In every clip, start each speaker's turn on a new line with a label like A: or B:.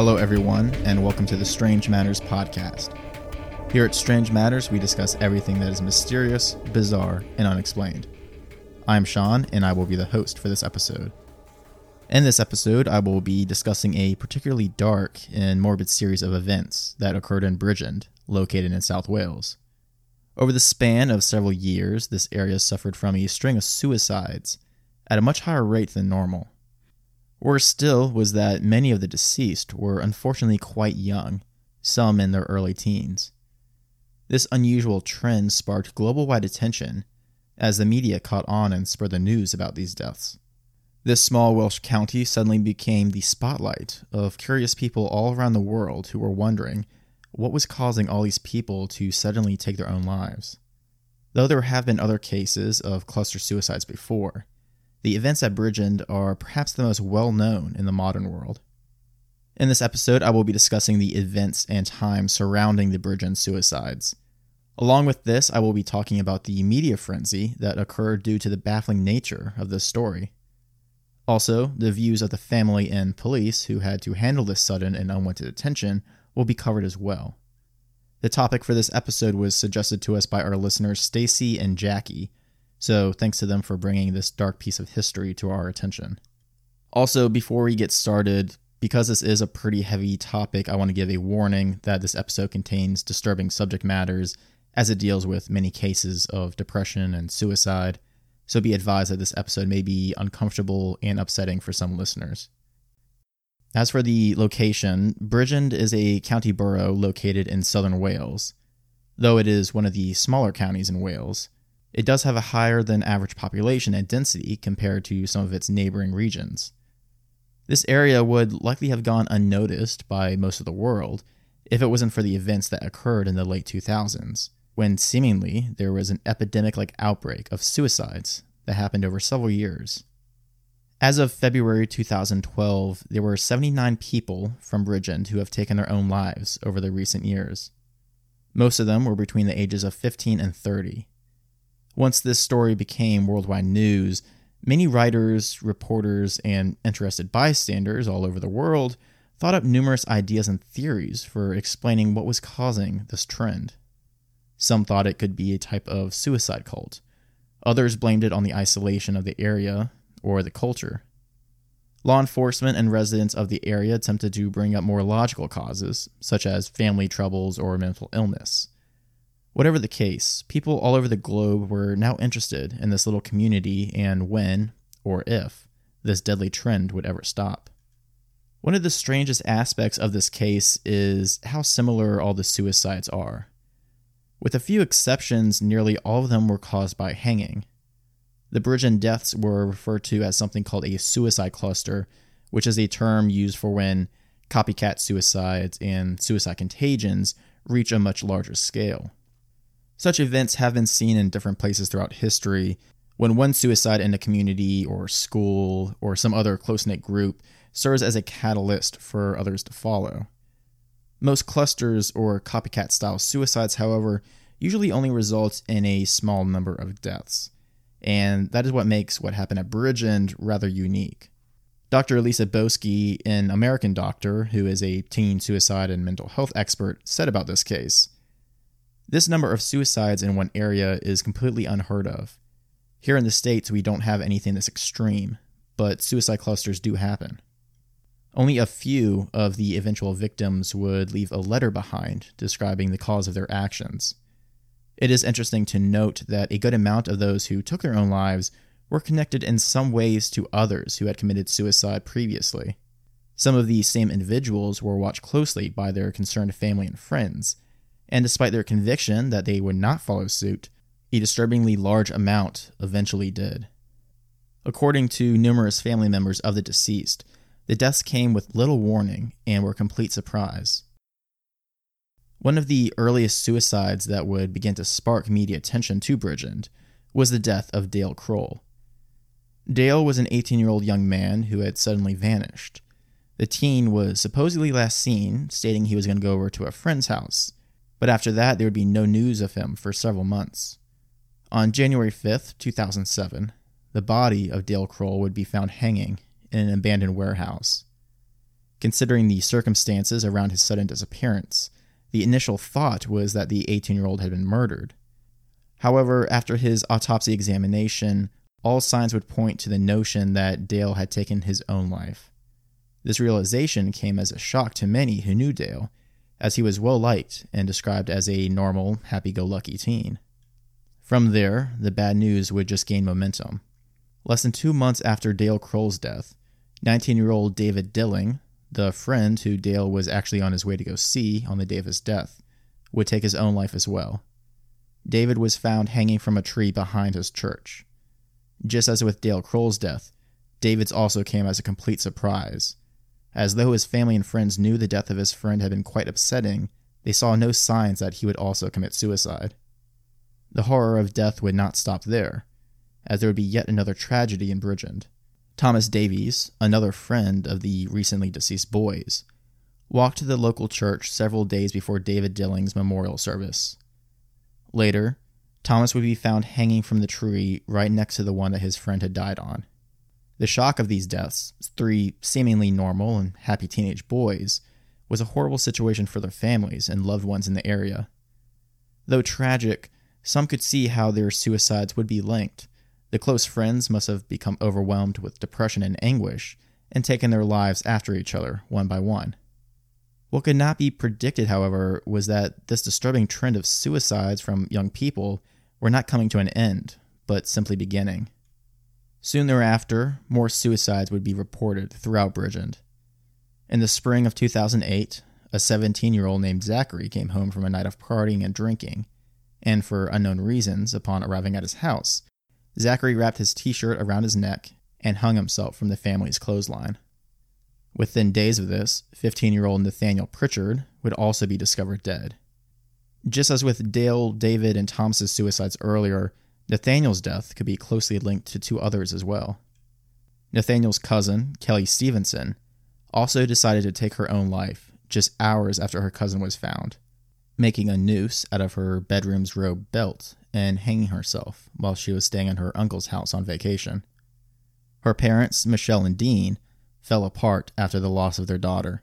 A: Hello, everyone, and welcome to the Strange Matters podcast. Here at Strange Matters, we discuss everything that is mysterious, bizarre, and unexplained. I'm Sean, and I will be the host for this episode. In this episode, I will be discussing a particularly dark and morbid series of events that occurred in Bridgend, located in South Wales. Over the span of several years, this area suffered from a string of suicides at a much higher rate than normal. Worse still was that many of the deceased were unfortunately quite young, some in their early teens. This unusual trend sparked global wide attention as the media caught on and spread the news about these deaths. This small Welsh county suddenly became the spotlight of curious people all around the world who were wondering what was causing all these people to suddenly take their own lives. Though there have been other cases of cluster suicides before, the events at Bridgend are perhaps the most well known in the modern world. In this episode, I will be discussing the events and times surrounding the Bridgend suicides. Along with this, I will be talking about the media frenzy that occurred due to the baffling nature of this story. Also, the views of the family and police who had to handle this sudden and unwanted attention will be covered as well. The topic for this episode was suggested to us by our listeners Stacy and Jackie, so thanks to them for bringing this dark piece of history to our attention. Also, before we get started, because this is a pretty heavy topic, I want to give a warning that this episode contains disturbing subject matters as it deals with many cases of depression and suicide. So be advised that this episode may be uncomfortable and upsetting for some listeners. As for the location, Bridgend is a county borough located in southern Wales. Though it is one of the smaller counties in Wales, it does have a higher than average population and density compared to some of its neighboring regions. This area would likely have gone unnoticed by most of the world if it wasn't for the events that occurred in the late 2000s, when seemingly there was an epidemic like outbreak of suicides that happened over several years. As of February 2012, there were 79 people from Bridgend who have taken their own lives over the recent years. Most of them were between the ages of 15 and 30. Once this story became worldwide news, many writers, reporters, and interested bystanders all over the world thought up numerous ideas and theories for explaining what was causing this trend. Some thought it could be a type of suicide cult. Others blamed it on the isolation of the area or the culture. Law enforcement and residents of the area attempted to bring up more logical causes, such as family troubles or mental illness. Whatever the case, people all over the globe were now interested in this little community and when, or if, this deadly trend would ever stop. One of the strangest aspects of this case is how similar all the suicides are. With a few exceptions, nearly all of them were caused by hanging. The Bridgend deaths were referred to as something called a suicide cluster, which is a term used for when copycat suicides and suicide contagions reach a much larger scale. Such events have been seen in different places throughout history. When one suicide in a community or school or some other close knit group serves as a catalyst for others to follow. Most clusters or copycat style suicides, however, usually only result in a small number of deaths. And that is what makes what happened at Bridgend rather unique. Dr. Lisa Boesky, an American doctor who is a teen suicide and mental health expert, said about this case this number of suicides in one area is completely unheard of. Here in the States, we don't have anything that's extreme, but suicide clusters do happen. Only a few of the eventual victims would leave a letter behind describing the cause of their actions. It is interesting to note that a good amount of those who took their own lives were connected in some ways to others who had committed suicide previously. Some of these same individuals were watched closely by their concerned family and friends, and despite their conviction that they would not follow suit, a disturbingly large amount eventually did. According to numerous family members of the deceased, the deaths came with little warning and were a complete surprise. One of the earliest suicides that would begin to spark media attention to Bridgend was the death of Dale Crole. Dale was an 18 year old young man who had suddenly vanished. The teen was supposedly last seen stating he was going to go over to a friend's house but after that, there would be no news of him for several months. On January 5th, 2007, the body of Dale Crole would be found hanging in an abandoned warehouse. Considering the circumstances around his sudden disappearance, the initial thought was that the 18 year old had been murdered. However, after his autopsy examination, all signs would point to the notion that Dale had taken his own life. This realization came as a shock to many who knew Dale, as he was well liked and described as a normal, happy go lucky teen. From there, the bad news would just gain momentum. Less than two months after Dale Crole's death, 19 year old David Dilling, the friend who Dale was actually on his way to go see on the day of his death, would take his own life as well. David was found hanging from a tree behind his church. Just as with Dale Crole's death, David's also came as a complete surprise. As though his family and friends knew the death of his friend had been quite upsetting, they saw no signs that he would also commit suicide. The horror of death would not stop there, as there would be yet another tragedy in Bridgend. Thomas Davies, another friend of the recently deceased boys, walked to the local church several days before David Dilling's memorial service. Later, Thomas would be found hanging from the tree right next to the one that his friend had died on. The shock of these deaths, three seemingly normal and happy teenage boys, was a horrible situation for their families and loved ones in the area. Though tragic, some could see how their suicides would be linked. The close friends must have become overwhelmed with depression and anguish and taken their lives after each other, one by one. What could not be predicted, however, was that this disturbing trend of suicides from young people were not coming to an end, but simply beginning. Soon thereafter, more suicides would be reported throughout Bridgend. In the spring of 2008, a 17 year old named Zachary came home from a night of partying and drinking, and for unknown reasons, upon arriving at his house, Zachary wrapped his t shirt around his neck and hung himself from the family's clothesline. Within days of this, 15 year old Nathaniel Pritchard would also be discovered dead. Just as with Dale, David, and Thomas's suicides earlier, Nathaniel's death could be closely linked to two others as well. Nathaniel's cousin, Kelly Stevenson, also decided to take her own life just hours after her cousin was found, making a noose out of her bedroom's robe belt and hanging herself while she was staying in her uncle's house on vacation. Her parents, Michelle and Dean, fell apart after the loss of their daughter.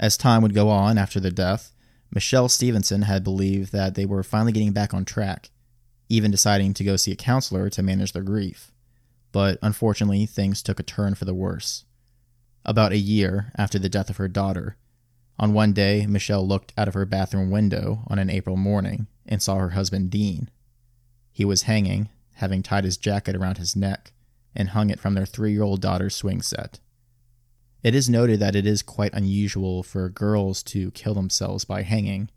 A: As time would go on after their death, Michelle Stevenson had believed that they were finally getting back on track, even deciding to go see a counselor to manage their grief. But unfortunately, things took a turn for the worse. About a year after the death of her daughter, on one day, Michelle looked out of her bathroom window on an April morning and saw her husband Dean. He was hanging, having tied his jacket around his neck, and hung it from their three year old daughter's swing set. It is noted that it is quite unusual for girls to kill themselves by hanging,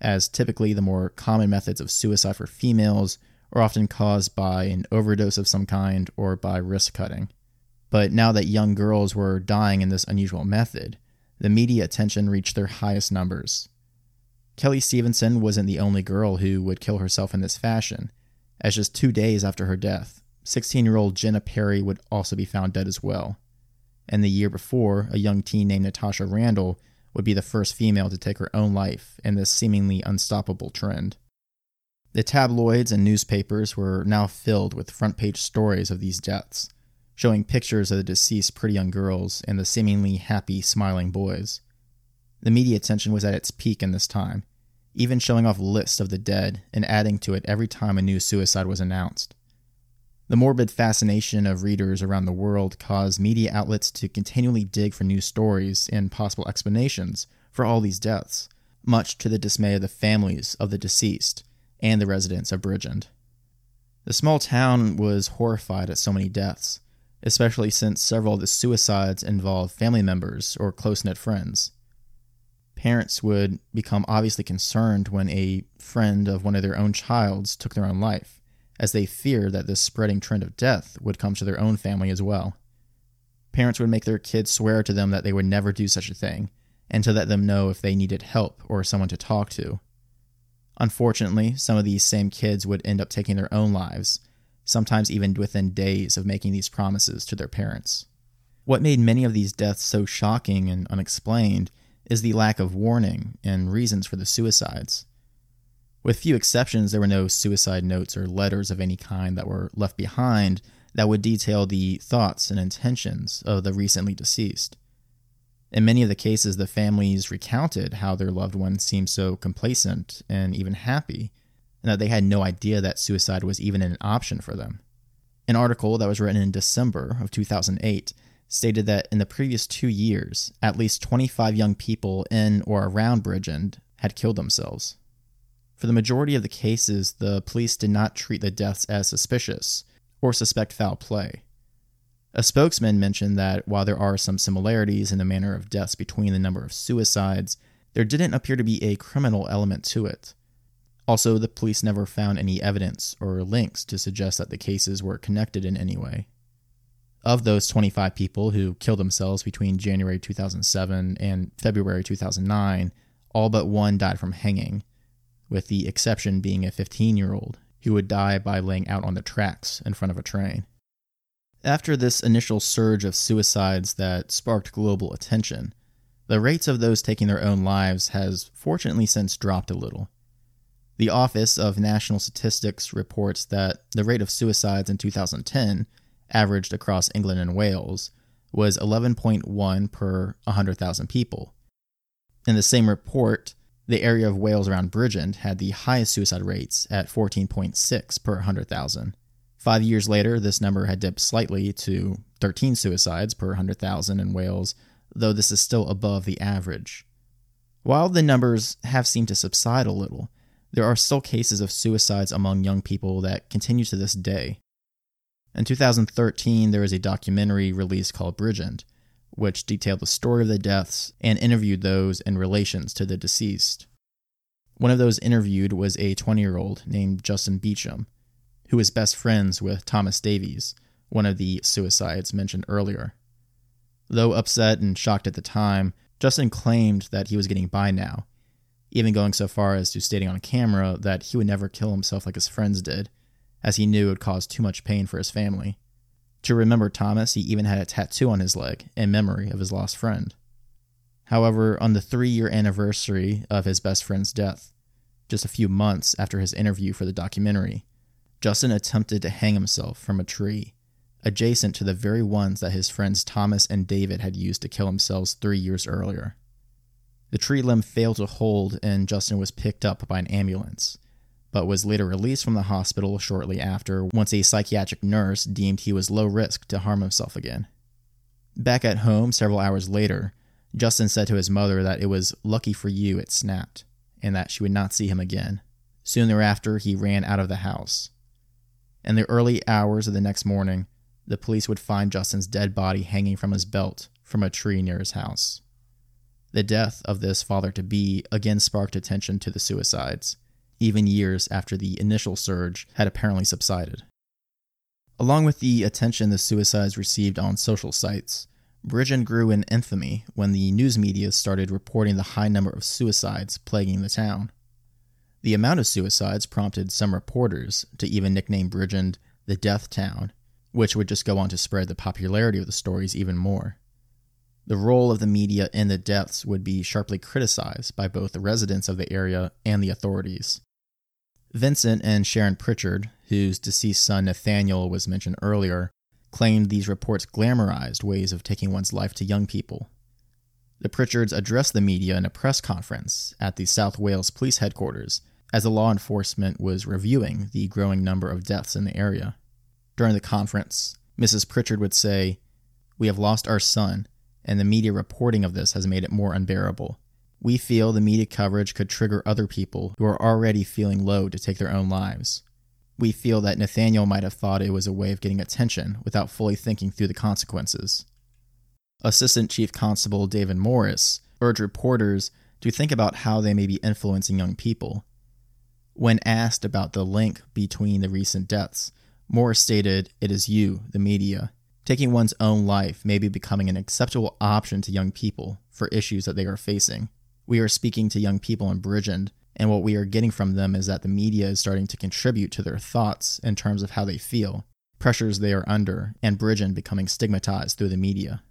A: as typically the more common methods of suicide for females are often caused by an overdose of some kind or by wrist cutting. But now that young girls were dying in this unusual method, the media attention reached their highest numbers. Kelly Stevenson wasn't the only girl who would kill herself in this fashion, as just two days after her death, 16 year old Jenna Perry would also be found dead as well and the year before, a young teen named Natasha Randall would be the first female to take her own life in this seemingly unstoppable trend. The tabloids and newspapers were now filled with front page stories of these deaths, showing pictures of the deceased pretty young girls and the seemingly happy, smiling boys. The media attention was at its peak in this time, even showing off lists of the dead and adding to it every time a new suicide was announced. The morbid fascination of readers around the world caused media outlets to continually dig for new stories and possible explanations for all these deaths, much to the dismay of the families of the deceased and the residents of Bridgend. The small town was horrified at so many deaths, especially since several of the suicides involved family members or close knit friends. Parents would become obviously concerned when a friend of one of their own child's took their own life as they feared that this spreading trend of death would come to their own family as well. Parents would make their kids swear to them that they would never do such a thing, and to let them know if they needed help or someone to talk to. Unfortunately, some of these same kids would end up taking their own lives, sometimes even within days of making these promises to their parents. What made many of these deaths so shocking and unexplained is the lack of warning and reasons for the suicides. With few exceptions, there were no suicide notes or letters of any kind that were left behind that would detail the thoughts and intentions of the recently deceased. In many of the cases, the families recounted how their loved ones seemed so complacent and even happy, and that they had no idea that suicide was even an option for them. An article that was written in December of 2008 stated that in the previous two years, at least 25 young people in or around Bridgend had killed themselves. For the majority of the cases, the police did not treat the deaths as suspicious or suspect foul play. A spokesman mentioned that while there are some similarities in the manner of deaths between the number of suicides, there didn't appear to be a criminal element to it. Also, the police never found any evidence or links to suggest that the cases were connected in any way. Of those 25 people who killed themselves between January 2007 and February 2009, all but one died from hanging, with the exception being a 15 year old who would die by laying out on the tracks in front of a train. After this initial surge of suicides that sparked global attention, the rates of those taking their own lives has fortunately since dropped a little. The Office of National Statistics reports that the rate of suicides in 2010, averaged across England and Wales, was 11.1 per 100,000 people. In the same report, the area of Wales around Bridgend had the highest suicide rates at 14.6 per 100,000. Five years later, this number had dipped slightly to 13 suicides per 100,000 in Wales, though this is still above the average. While the numbers have seemed to subside a little, there are still cases of suicides among young people that continue to this day. In 2013, there was a documentary released called Bridgend, which detailed the story of the deaths and interviewed those in relations to the deceased. One of those interviewed was a 20 year old named Justin Beecham, who was best friends with Thomas Davies, one of the suicides mentioned earlier. Though upset and shocked at the time, Justin claimed that he was getting by now, even going so far as to stating on camera that he would never kill himself like his friends did, as he knew it would cause too much pain for his family. To remember Thomas, he even had a tattoo on his leg in memory of his lost friend. However, on the three year anniversary of his best friend's death, just a few months after his interview for the documentary, Justin attempted to hang himself from a tree, adjacent to the very ones that his friends Thomas and David had used to kill themselves three years earlier. The tree limb failed to hold, and Justin was picked up by an ambulance, but was later released from the hospital shortly after once a psychiatric nurse deemed he was low risk to harm himself again. Back at home several hours later, Justin said to his mother that it was lucky for you it snapped, and that she would not see him again. Soon thereafter, he ran out of the house. In the early hours of the next morning, the police would find Justin's dead body hanging from his belt from a tree near his house. The death of this father to be again sparked attention to the suicides, even years after the initial surge had apparently subsided. Along with the attention the suicides received on social sites, Bridgend grew in infamy when the news media started reporting the high number of suicides plaguing the town. The amount of suicides prompted some reporters to even nickname Bridgend the Death Town, which would just go on to spread the popularity of the stories even more. The role of the media in the deaths would be sharply criticized by both the residents of the area and the authorities. Vincent and Sharon Pritchard, whose deceased son Nathaniel was mentioned earlier, claimed these reports glamorized ways of taking one's life to young people. The Pritchards addressed the media in a press conference at the South Wales Police Headquarters as the law enforcement was reviewing the growing number of deaths in the area. During the conference, Mrs. Pritchard would say, We have lost our son, and the media reporting of this has made it more unbearable. We feel the media coverage could trigger other people who are already feeling low to take their own lives. We feel that Nathaniel might have thought it was a way of getting attention without fully thinking through the consequences. Assistant Chief Constable David Morris urged reporters to think about how they may be influencing young people when asked about the link between the recent deaths, Morris stated, It is you, the media. Taking one's own life may be becoming an acceptable option to young people for issues that they are facing. We are speaking to young people in Bridgend, and what we are getting from them is that the media is starting to contribute to their thoughts in terms of how they feel, pressures they are under, and Bridgend becoming stigmatized through the media.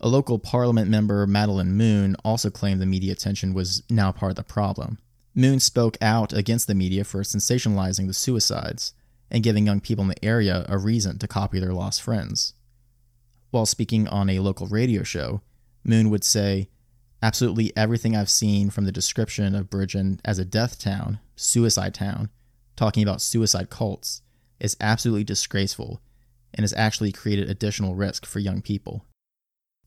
A: A local parliament member, Madeleine Moon, also claimed the media attention was now part of the problem. Moon spoke out against the media for sensationalizing the suicides and giving young people in the area a reason to copy their lost friends. While speaking on a local radio show, Moon would say, Absolutely everything I've seen from the description of Bridgend as a death town, suicide town, talking about suicide cults, is absolutely disgraceful and has actually created additional risk for young people.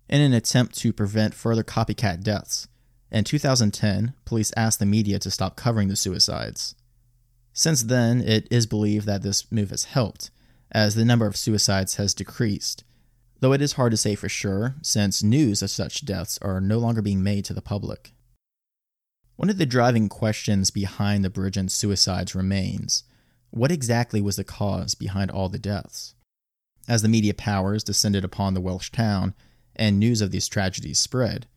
A: In an attempt to prevent further copycat deaths, in 2010, police asked the media to stop covering the suicides. Since then, it is believed that this move has helped, as the number of suicides has decreased, though it is hard to say for sure since news of such deaths are no longer being made to the public. One of the driving questions behind the Bridgend suicides remains what exactly was the cause behind all the deaths? As the media powers descended upon the Welsh town and news of these tragedies spread,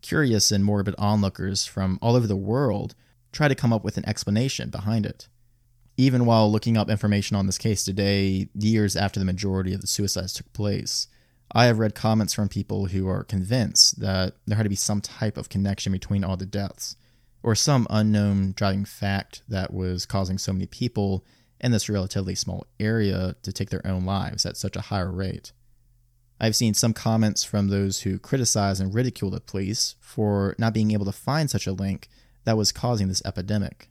A: curious and morbid onlookers from all over the world try to come up with an explanation behind it. Even while looking up information on this case today, years after the majority of the suicides took place, I have read comments from people who are convinced that there had to be some type of connection between all the deaths, or some unknown driving fact that was causing so many people in this relatively small area to take their own lives at such a higher rate. I've seen some comments from those who criticize and ridicule the police for not being able to find such a link that was causing this epidemic.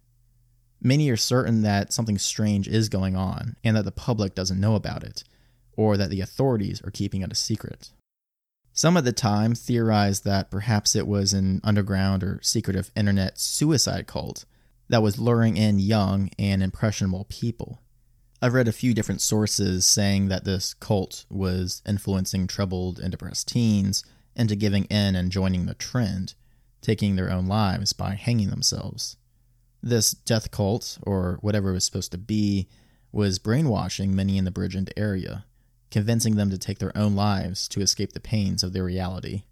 A: Many are certain that something strange is going on and that the public doesn't know about it, or that the authorities are keeping it a secret. Some at the time theorized that perhaps it was an underground or secretive internet suicide cult that was luring in young and impressionable people. I've read a few different sources saying that this cult was influencing troubled and depressed teens into giving in and joining the trend, taking their own lives by hanging themselves. This death cult, or whatever it was supposed to be, was brainwashing many in the Bridgend area, convincing them to take their own lives to escape the pains of their reality.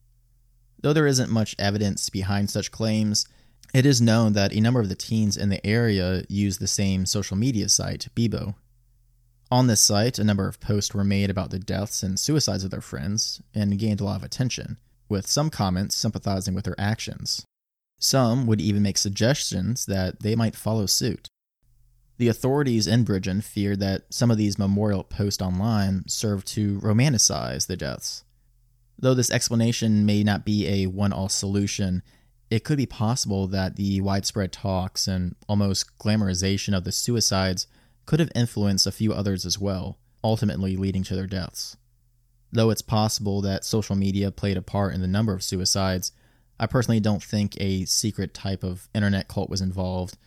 A: Though there isn't much evidence behind such claims, it is known that a number of the teens in the area use the same social media site, Bebo, on this site, a number of posts were made about the deaths and suicides of their friends and gained a lot of attention, with some comments sympathizing with their actions. Some would even make suggestions that they might follow suit. The authorities in Bridgend feared that some of these memorial posts online served to romanticize the deaths. Though this explanation may not be a one all solution, it could be possible that the widespread talks and almost glamorization of the suicides could have influenced a few others as well, ultimately leading to their deaths. Though it's possible that social media played a part in the number of suicides, I personally don't think a secret type of internet cult was involved,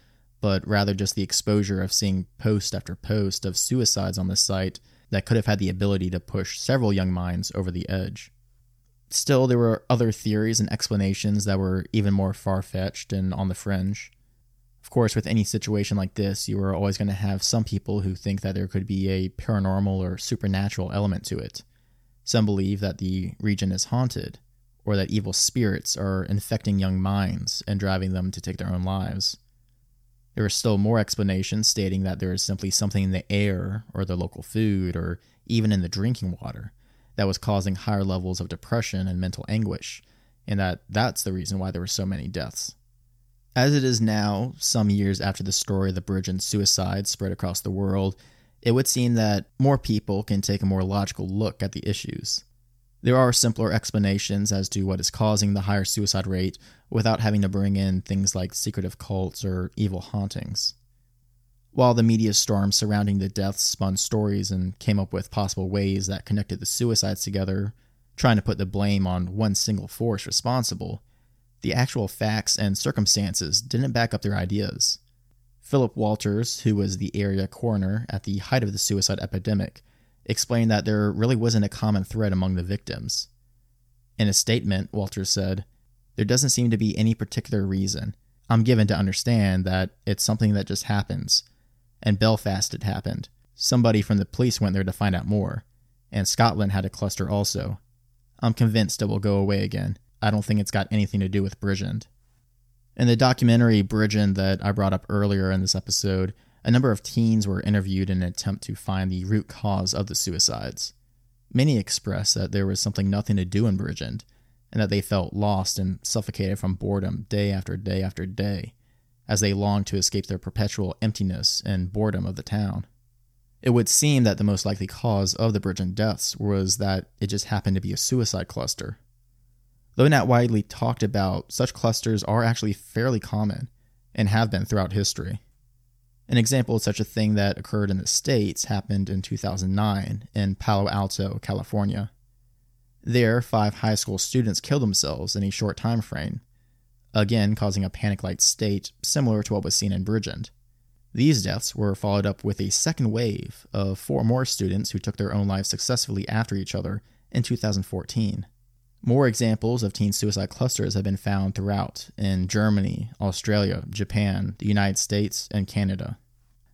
A: but rather just the exposure of seeing post after post of suicides on the site that could have had the ability to push several young minds over the edge. Still, there were other theories and explanations that were even more far fetched and on the fringe. Of course, with any situation like this, you are always going to have some people who think that there could be a paranormal or supernatural element to it. Some believe that the region is haunted, or that evil spirits are infecting young minds and driving them to take their own lives. There are still more explanations stating that there is simply something in the air, or the local food, or even in the drinking water that was causing higher levels of depression and mental anguish, and that that's the reason why there were so many deaths. As it is now, some years after the story of the Bridgend suicide spread across the world, it would seem that more people can take a more logical look at the issues. There are simpler explanations as to what is causing the higher suicide rate without having to bring in things like secretive cults or evil hauntings. While the media storm surrounding the deaths spun stories and came up with possible ways that connected the suicides together, trying to put the blame on one single force responsible, the actual facts and circumstances didn't back up their ideas. Philip Walters, who was the area coroner at the height of the suicide epidemic, explained that there really wasn't a common thread among the victims. In a statement, Walters said, There doesn't seem to be any particular reason. I'm given to understand that it's something that just happens. And Belfast it happened. Somebody from the police went there to find out more. And Scotland had a cluster also. I'm convinced it will go away again. I don't think it's got anything to do with Bridgend. In the documentary Bridgend that I brought up earlier in this episode, a number of teens were interviewed in an attempt to find the root cause of the suicides. Many expressed that there was something nothing to do in Bridgend, and that they felt lost and suffocated from boredom day after day after day, as they longed to escape their perpetual emptiness and boredom of the town. It would seem that the most likely cause of the Bridgend deaths was that it just happened to be a suicide cluster, Though not widely talked about, such clusters are actually fairly common and have been throughout history. An example of such a thing that occurred in the States happened in 2009 in Palo Alto, California. There, five high school students killed themselves in a short time frame, again causing a panic like state similar to what was seen in Bridgend. These deaths were followed up with a second wave of four more students who took their own lives successfully after each other in 2014. More examples of teen suicide clusters have been found throughout in Germany, Australia, Japan, the United States, and Canada.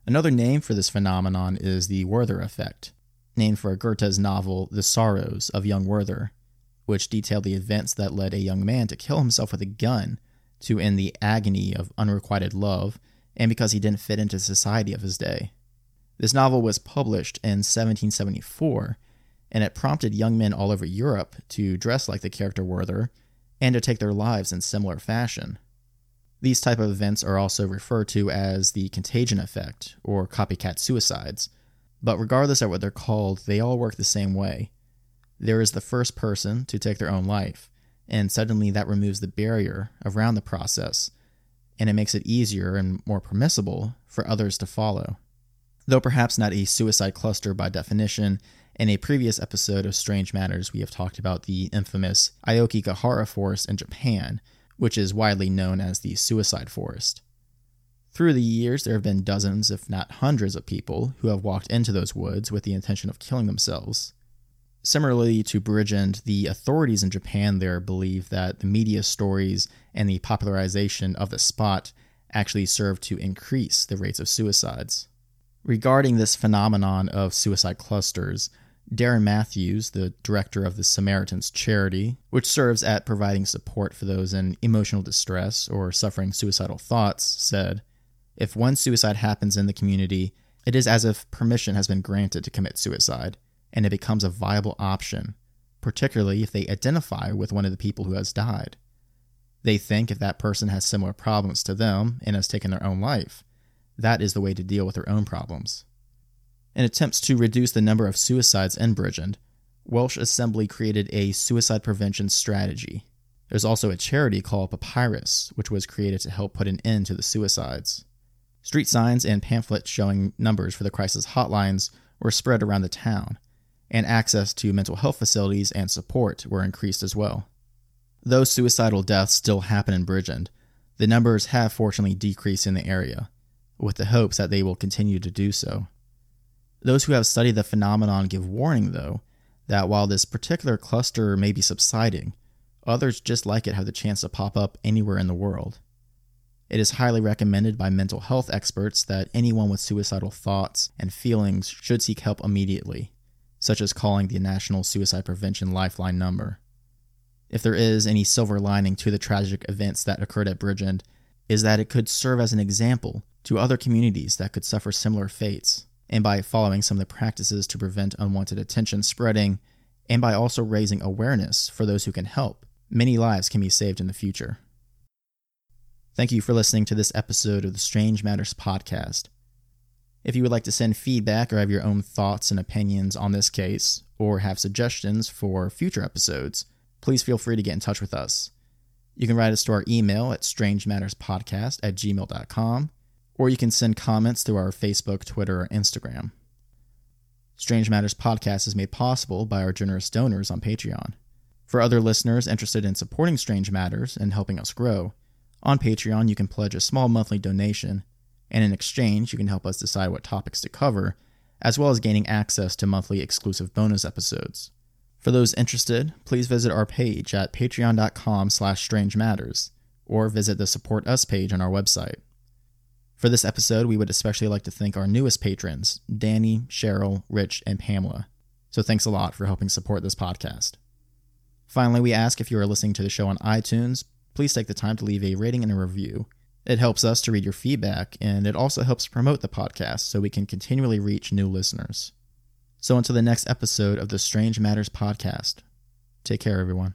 A: Another name for this phenomenon is the Werther effect, named for Goethe's novel The Sorrows of Young Werther, which detailed the events that led a young man to kill himself with a gun to end the agony of unrequited love and because he didn't fit into society of his day. This novel was published in 1774 and it prompted young men all over Europe to dress like the character Werther and to take their lives in similar fashion. These type of events are also referred to as the contagion effect or copycat suicides. But regardless of what they're called, they all work the same way. There is the first person to take their own life, and suddenly that removes the barrier around the process, and it makes it easier and more permissible for others to follow. Though perhaps not a suicide cluster by definition, in a previous episode of Strange Matters, we have talked about the infamous Aokigahara Forest in Japan, which is widely known as the Suicide Forest. Through the years, there have been dozens, if not hundreds, of people who have walked into those woods with the intention of killing themselves. Similarly to Bridgend, the authorities in Japan there believe that the media stories and the popularization of the spot actually serve to increase the rates of suicides. Regarding this phenomenon of suicide clusters, Darren Matthews, the director of the Samaritan's Charity, which serves at providing support for those in emotional distress or suffering suicidal thoughts, said If one suicide happens in the community, it is as if permission has been granted to commit suicide, and it becomes a viable option, particularly if they identify with one of the people who has died. They think if that person has similar problems to them and has taken their own life, that is the way to deal with their own problems. In attempts to reduce the number of suicides in Bridgend, Welsh Assembly created a suicide prevention strategy. There's also a charity called Papyrus, which was created to help put an end to the suicides. Street signs and pamphlets showing numbers for the crisis hotlines were spread around the town, and access to mental health facilities and support were increased as well. Though suicidal deaths still happen in Bridgend, the numbers have fortunately decreased in the area, with the hopes that they will continue to do so. Those who have studied the phenomenon give warning, though, that while this particular cluster may be subsiding, others just like it have the chance to pop up anywhere in the world. It is highly recommended by mental health experts that anyone with suicidal thoughts and feelings should seek help immediately, such as calling the National Suicide Prevention Lifeline number. If there is any silver lining to the tragic events that occurred at Bridgend, is that it could serve as an example to other communities that could suffer similar fates and by following some of the practices to prevent unwanted attention spreading, and by also raising awareness for those who can help, many lives can be saved in the future. Thank you for listening to this episode of the Strange Matters podcast. If you would like to send feedback or have your own thoughts and opinions on this case, or have suggestions for future episodes, please feel free to get in touch with us. You can write us to our email at strangematterspodcast at gmail.com or you can send comments through our Facebook, Twitter, or Instagram. Strange Matters podcast is made possible by our generous donors on Patreon. For other listeners interested in supporting Strange Matters and helping us grow, on Patreon you can pledge a small monthly donation, and in exchange you can help us decide what topics to cover, as well as gaining access to monthly exclusive bonus episodes. For those interested, please visit our page at patreon.com slash strange matters, or visit the Support Us page on our website. For this episode, we would especially like to thank our newest patrons, Danny, Cheryl, Rich, and Pamela. So thanks a lot for helping support this podcast. Finally, we ask if you are listening to the show on iTunes, please take the time to leave a rating and a review. It helps us to read your feedback, and it also helps promote the podcast so we can continually reach new listeners. So until the next episode of the Strange Matters podcast, take care, everyone.